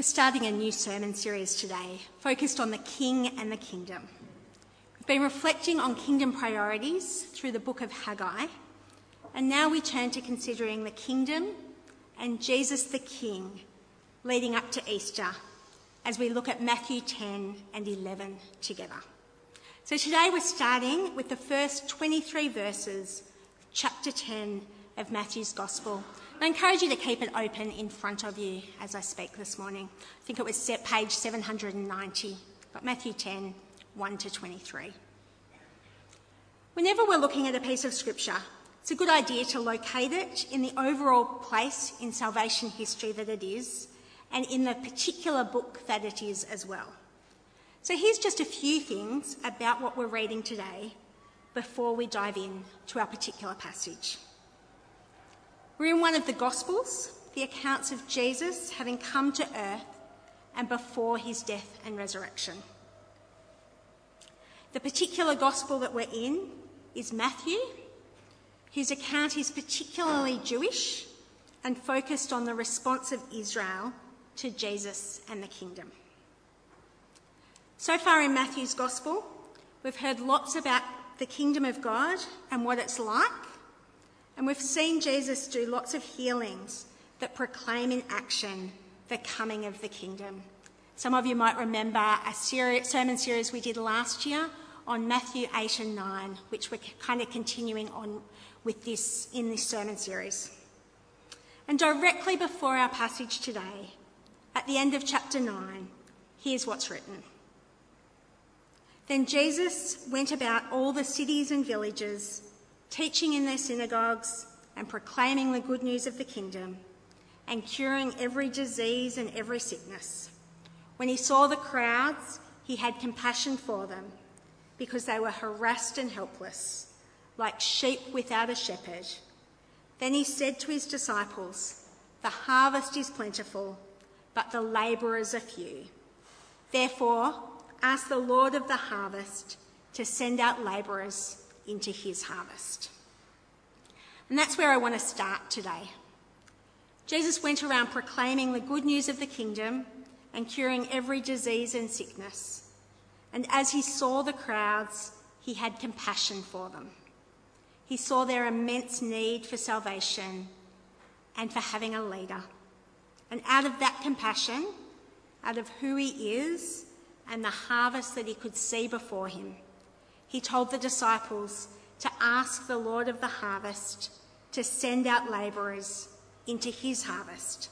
We're starting a new sermon series today focused on the King and the Kingdom. We've been reflecting on kingdom priorities through the book of Haggai, and now we turn to considering the kingdom and Jesus the King leading up to Easter as we look at Matthew 10 and 11 together. So today we're starting with the first 23 verses, chapter 10 of Matthew's Gospel. I encourage you to keep it open in front of you as I speak this morning. I think it was page 790, but Matthew 10, 1 to 23. Whenever we're looking at a piece of scripture, it's a good idea to locate it in the overall place in salvation history that it is, and in the particular book that it is as well. So here's just a few things about what we're reading today before we dive in to our particular passage. We're in one of the Gospels, the accounts of Jesus having come to earth and before his death and resurrection. The particular Gospel that we're in is Matthew. His account is particularly Jewish and focused on the response of Israel to Jesus and the kingdom. So far in Matthew's Gospel, we've heard lots about the kingdom of God and what it's like and we've seen Jesus do lots of healings that proclaim in action the coming of the kingdom. Some of you might remember a series, sermon series we did last year on Matthew 8 and 9, which we're kind of continuing on with this in this sermon series. And directly before our passage today, at the end of chapter 9, here's what's written. Then Jesus went about all the cities and villages teaching in their synagogues and proclaiming the good news of the kingdom and curing every disease and every sickness. When he saw the crowds, he had compassion for them because they were harassed and helpless, like sheep without a shepherd. Then he said to his disciples, The harvest is plentiful, but the labourers are few. Therefore, ask the Lord of the harvest to send out labourers into his harvest. And that's where I want to start today. Jesus went around proclaiming the good news of the kingdom and curing every disease and sickness. And as he saw the crowds, he had compassion for them. He saw their immense need for salvation and for having a leader. And out of that compassion, out of who he is and the harvest that he could see before him, he told the disciples to ask the Lord of the harvest to send out labourers into his harvest.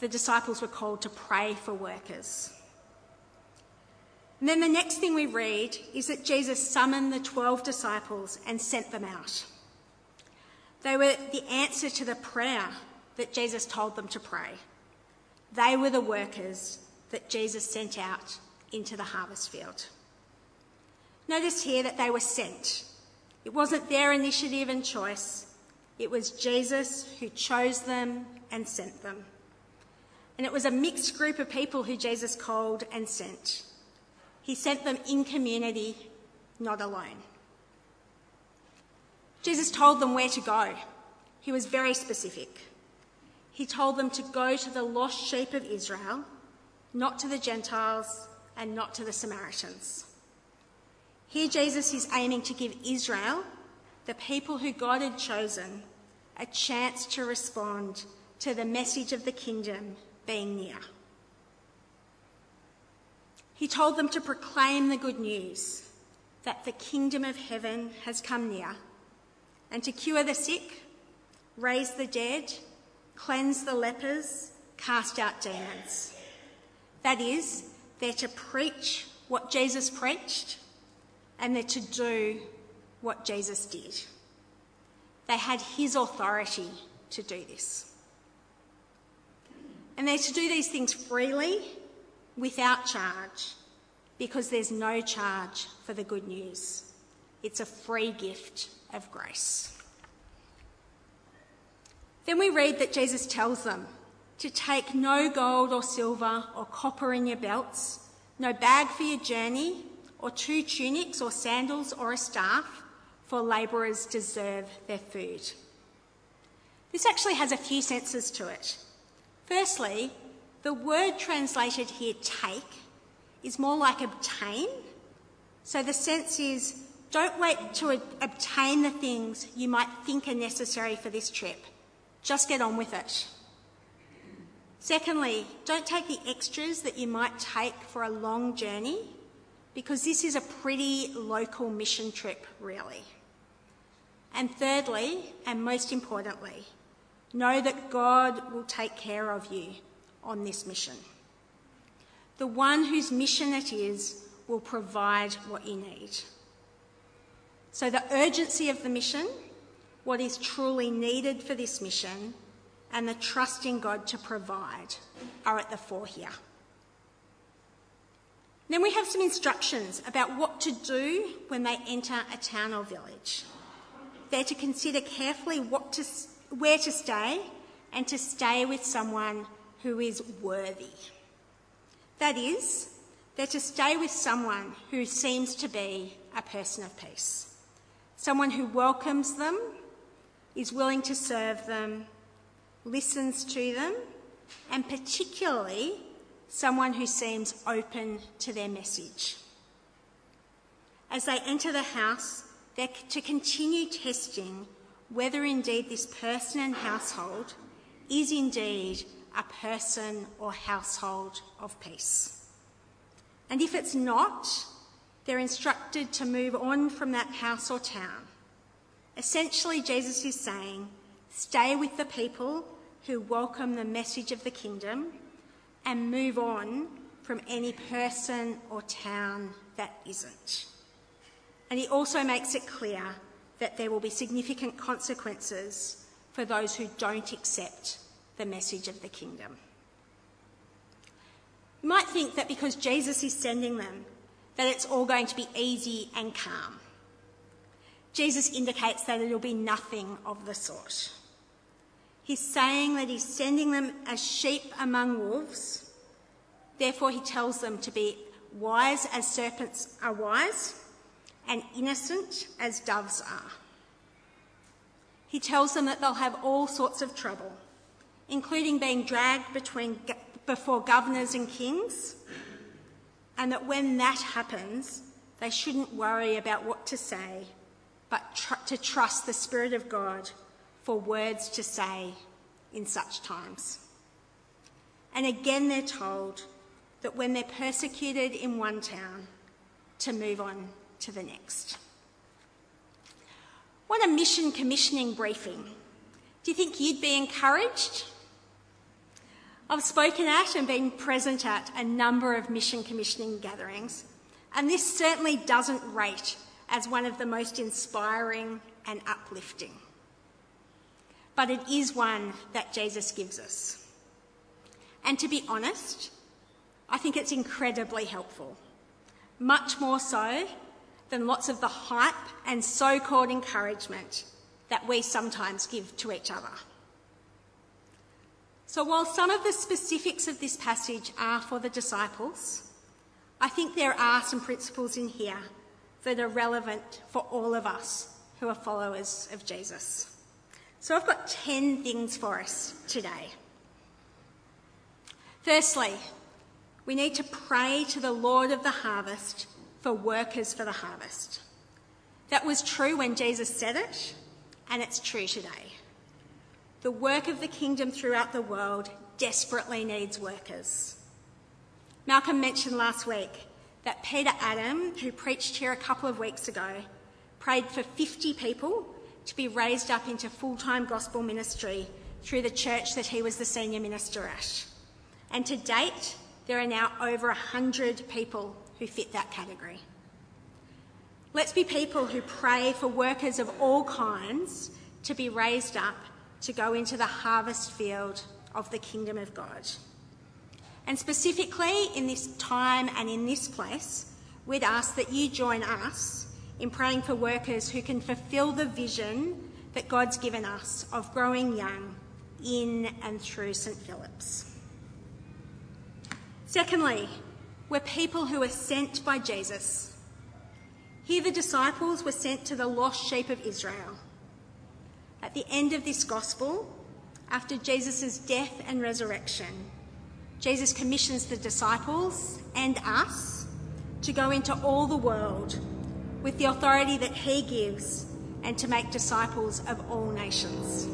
The disciples were called to pray for workers. And then the next thing we read is that Jesus summoned the 12 disciples and sent them out. They were the answer to the prayer that Jesus told them to pray. They were the workers that Jesus sent out into the harvest field. Notice here that they were sent. It wasn't their initiative and choice, it was Jesus who chose them and sent them. And it was a mixed group of people who Jesus called and sent. He sent them in community, not alone. Jesus told them where to go. He was very specific. He told them to go to the lost sheep of Israel, not to the Gentiles and not to the Samaritans. Here, Jesus is aiming to give Israel, the people who God had chosen, a chance to respond to the message of the kingdom being near. He told them to proclaim the good news that the kingdom of heaven has come near and to cure the sick, raise the dead, cleanse the lepers, cast out demons. That is, they're to preach what Jesus preached and they're to do what Jesus did. They had his authority to do this. And they're to do these things freely, without charge, because there's no charge for the good news. It's a free gift of grace. Then we read that Jesus tells them to take no gold or silver or copper in your belts, no bag for your journey, or two tunics or sandals or a staff, for labourers deserve their food. This actually has a few senses to it. Firstly, the word translated here, take, is more like obtain. So the sense is don't wait to obtain the things you might think are necessary for this trip. Just get on with it. Secondly, don't take the extras that you might take for a long journey because this is a pretty local mission trip, really. And thirdly, and most importantly, know that God will take care of you on this mission. The one whose mission it is will provide what you need. So, the urgency of the mission, what is truly needed for this mission, and the trust in God to provide are at the fore here. Then we have some instructions about what to do when they enter a town or village. They're to consider carefully what to, where to stay and to stay with someone who is worthy. That is, they're to stay with someone who seems to be a person of peace, someone who welcomes them, is willing to serve them, listens to them, and particularly someone who seems open to their message. As they enter the house, they're to continue testing whether indeed this person and household is indeed a person or household of peace. And if it's not, they're instructed to move on from that house or town. Essentially, Jesus is saying, stay with the people who welcome the message of the kingdom and move on from any person or town that isn't. And he also makes it clear that there will be significant consequences for those who don't accept the message of the kingdom. You might think that because Jesus is sending them, that it's all going to be easy and calm. Jesus indicates that it'll be nothing of the sort. He's saying that he's sending them as sheep among wolves. Therefore, he tells them to be wise as serpents are wise and innocent as doves are. He tells them that they'll have all sorts of trouble including being dragged between, before governors and kings, and that when that happens, they shouldn't worry about what to say, but tr- to trust the Spirit of God for words to say in such times. And again, they're told that when they're persecuted in one town, to move on to the next. What a mission commissioning briefing. Do you think you'd be encouraged? I've spoken at and been present at a number of mission commissioning gatherings, and this certainly doesn't rate as one of the most inspiring and uplifting. But it is one that Jesus gives us. And to be honest, I think it's incredibly helpful. Much more so than lots of the hype and so called encouragement that we sometimes give to each other. So, while some of the specifics of this passage are for the disciples, I think there are some principles in here that are relevant for all of us who are followers of Jesus. So, I've got 10 things for us today. Firstly, we need to pray to the Lord of the harvest for workers for the harvest. That was true when Jesus said it, and it's true today. The work of the kingdom throughout the world desperately needs workers. Malcolm mentioned last week that Peter Adam, who preached here a couple of weeks ago, prayed for 50 people to be raised up into full time gospel ministry through the church that he was the senior minister at. And to date, there are now over 100 people who fit that category. Let's be people who pray for workers of all kinds to be raised up to go into the harvest field of the kingdom of God. And specifically in this time and in this place, we'd ask that you join us in praying for workers who can fulfill the vision that God's given us of growing young in and through St Philip's. Secondly, we're people who are sent by Jesus. Here, the disciples were sent to the lost sheep of Israel. At the end of this gospel, after Jesus' death and resurrection, Jesus commissions the disciples and us to go into all the world with the authority that he gives and to make disciples of all nations.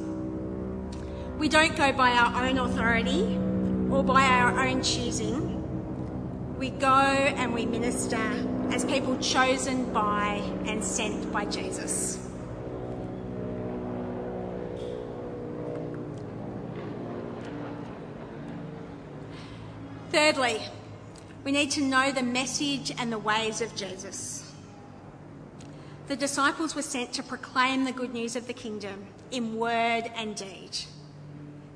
We don't go by our own authority or by our own choosing. We go and we minister as people chosen by and sent by Jesus. Thirdly, we need to know the message and the ways of Jesus. The disciples were sent to proclaim the good news of the kingdom in word and deed.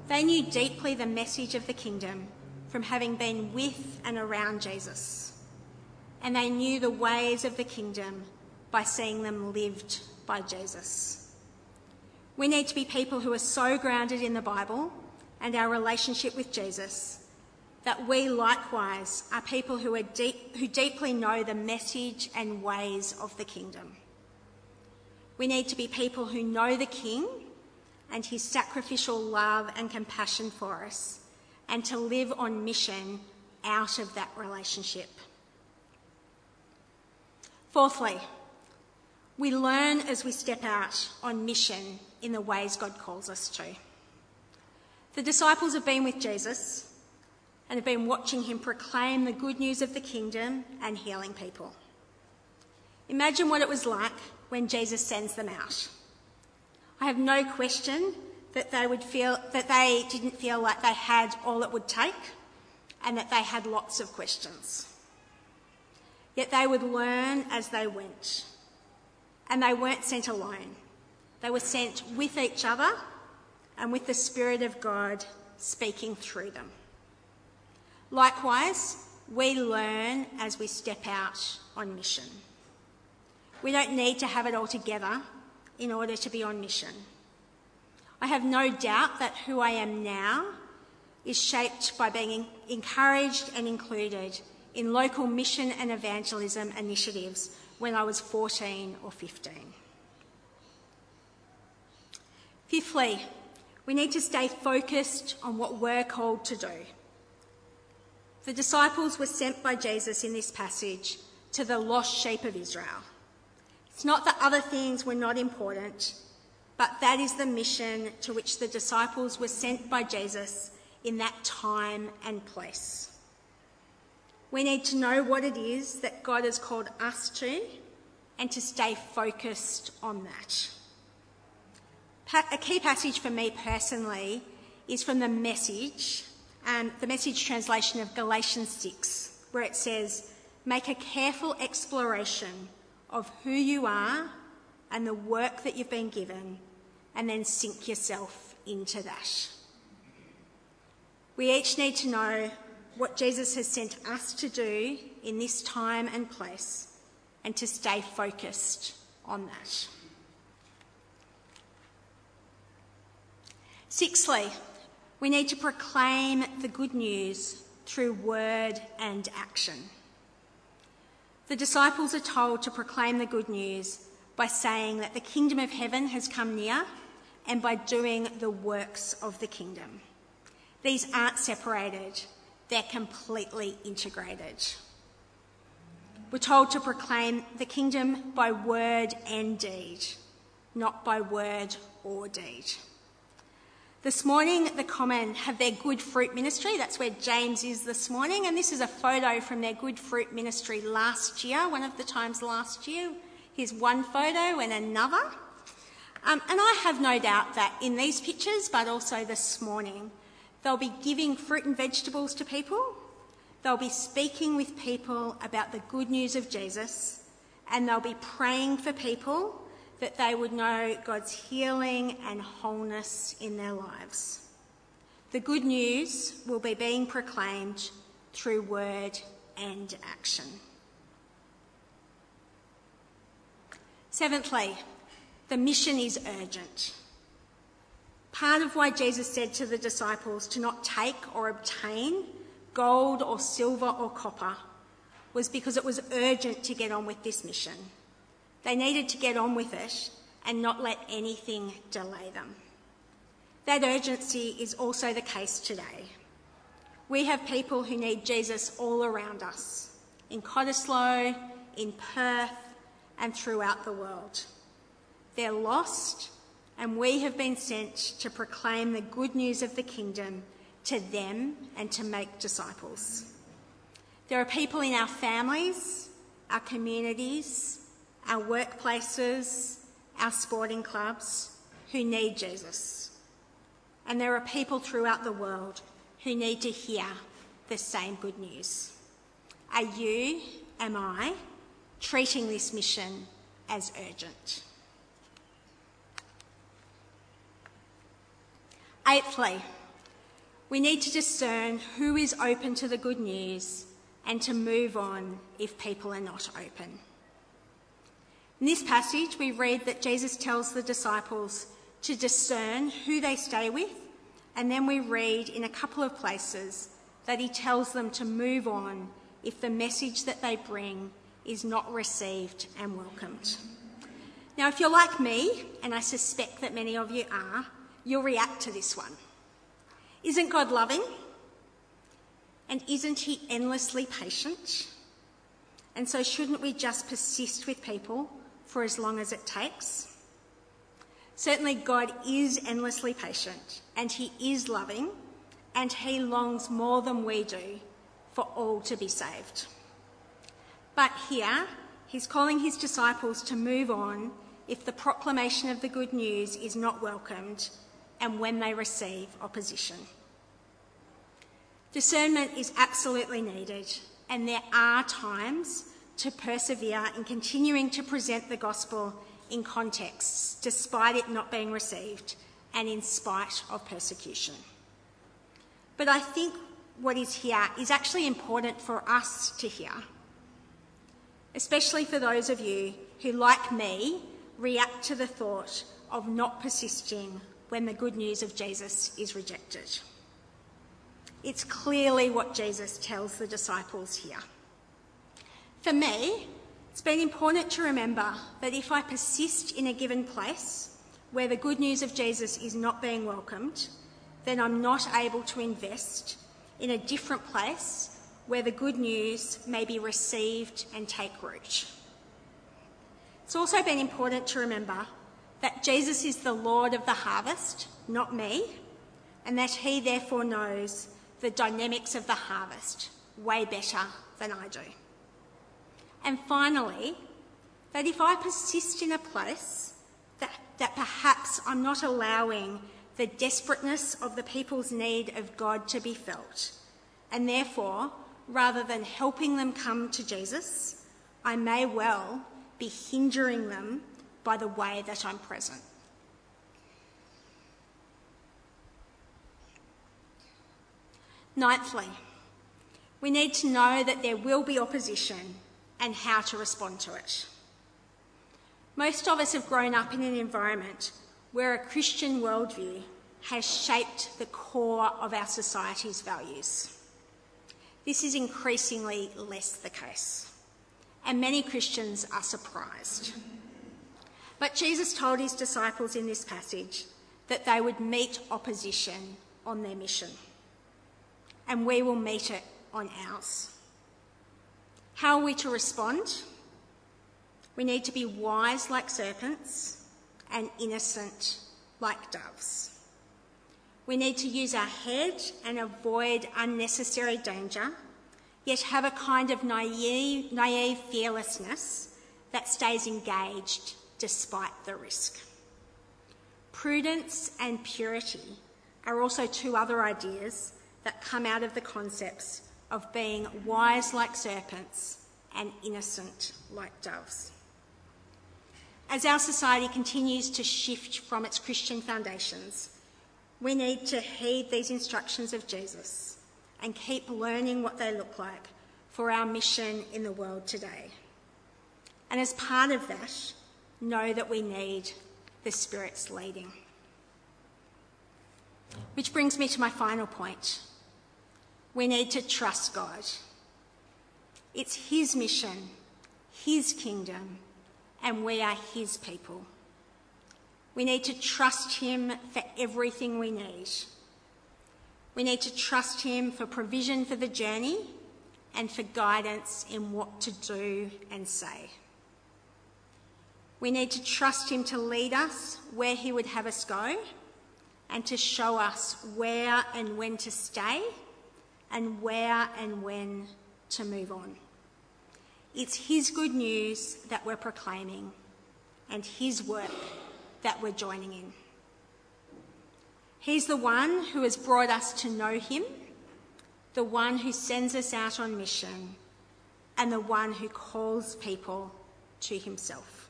They knew deeply the message of the kingdom from having been with and around Jesus. And they knew the ways of the kingdom by seeing them lived by Jesus. We need to be people who are so grounded in the Bible and our relationship with Jesus that we likewise are people who, are deep, who deeply know the message and ways of the kingdom. We need to be people who know the King and his sacrificial love and compassion for us, and to live on mission out of that relationship. Fourthly, we learn as we step out on mission in the ways God calls us to. The disciples have been with Jesus and have been watching him proclaim the good news of the kingdom and healing people. Imagine what it was like when Jesus sends them out. I have no question that they would feel that they didn't feel like they had all it would take and that they had lots of questions. Yet they would learn as they went. And they weren't sent alone. They were sent with each other and with the Spirit of God speaking through them. Likewise, we learn as we step out on mission. We don't need to have it all together in order to be on mission. I have no doubt that who I am now is shaped by being encouraged and included in local mission and evangelism initiatives when I was 14 or 15. Fifthly, we need to stay focused on what we're called to do. The disciples were sent by Jesus in this passage to the lost sheep of Israel. It's not that other things were not important, but that is the mission to which the disciples were sent by Jesus in that time and place. We need to know what it is that God has called us to and to stay focused on that. A key passage for me personally is from the message um, the message translation of Galatians 6, where it says, Make a careful exploration of who you are and the work that you've been given, and then sink yourself into that. We each need to know what Jesus has sent us to do in this time and place, and to stay focused on that. Sixthly, we need to proclaim the good news through word and action. The disciples are told to proclaim the good news by saying that the kingdom of heaven has come near and by doing the works of the kingdom. These aren't separated, they're completely integrated. We're told to proclaim the kingdom by word and deed, not by word or deed. This morning, the Common have their Good Fruit Ministry. That's where James is this morning. And this is a photo from their Good Fruit Ministry last year, one of the times last year. Here's one photo and another. Um, and I have no doubt that in these pictures, but also this morning, they'll be giving fruit and vegetables to people. They'll be speaking with people about the good news of Jesus. And they'll be praying for people that they would know God's healing and wholeness in their lives. The good news will be being proclaimed through word and action. Seventhly, the mission is urgent. Part of why Jesus said to the disciples to not take or obtain gold or silver or copper was because it was urgent to get on with this mission. They needed to get on with it and not let anything delay them. That urgency is also the case today. we have people who need Jesus all around us in Cottesloe, in Perth, and throughout the world. They're lost, and we have been sent to proclaim the good news of the kingdom to them and to make disciples. There are people in our families, our communities, our workplaces, our sporting clubs who need Jesus. And there are people throughout the world who need to hear the same good news. Are you, am I, treating this mission as urgent? Eighthly, we need to discern who is open to the good news and to move on if people are not open. In this passage, we read that Jesus tells the disciples to discern who they stay with, and then we read in a couple of places that he tells them to move on if the message that they bring is not received and welcomed. Now, if you're like me, and I suspect that many of you are, you'll react to this one. Isn't God loving? And isn't He endlessly patient? And so, shouldn't we just persist with people for as long as it takes? Certainly, God is endlessly patient and He is loving, and He longs more than we do for all to be saved. But here, He's calling His disciples to move on if the proclamation of the good news is not welcomed and when they receive opposition. Discernment is absolutely needed, and there are times to persevere in continuing to present the gospel in contexts despite it not being received and in spite of persecution. But I think what is here is actually important for us to hear, especially for those of you who, like me, react to the thought of not persisting when the good news of Jesus is rejected. It's clearly what Jesus tells the disciples here. For me, it's been important to remember that if I persist in a given place where the good news of Jesus is not being welcomed, then I'm not able to invest in a different place where the good news may be received and take root. It's also been important to remember that Jesus is the Lord of the harvest, not me, and that he therefore knows the dynamics of the harvest way better than I do. And finally, that if I persist in a place that, that perhaps I'm not allowing the desperateness of the people's need of God to be felt, and therefore, rather than helping them come to Jesus, I may well be hindering them by the way that I'm present. Ninthly, we need to know that there will be opposition and how to respond to it. Most of us have grown up in an environment where a Christian worldview has shaped the core of our society's values. This is increasingly less the case, and many Christians are surprised. But Jesus told his disciples in this passage that they would meet opposition on their mission and we will meet it on ours. How are we to respond? We need to be wise like serpents and innocent like doves. We need to use our head and avoid unnecessary danger, yet have a kind of naive, naive fearlessness that stays engaged despite the risk. Prudence and purity are also two other ideas that come out of the concepts of being wise like serpents and innocent like doves. As our society continues to shift from its Christian foundations, we need to heed these instructions of Jesus and keep learning what they look like for our mission in the world today. And as part of that, know that we need the Spirit's leading. Which brings me to my final point we need to trust God. It's His mission, His kingdom, and we are His people. We need to trust Him for everything we need. We need to trust Him for provision for the journey and for guidance in what to do and say. We need to trust Him to lead us where He would have us go and to show us where and when to stay and where and when to move on. It's His good news that we're proclaiming and His work that we're joining in. He's the one who has brought us to know Him, the one who sends us out on mission, and the one who calls people to Himself.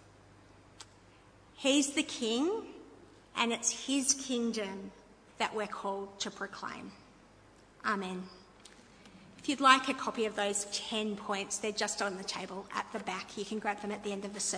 He's the King, and it's His kingdom that we're called to proclaim. Amen. If you'd like a copy of those 10 points, they're just on the table at the back. You can grab them at the end of the service.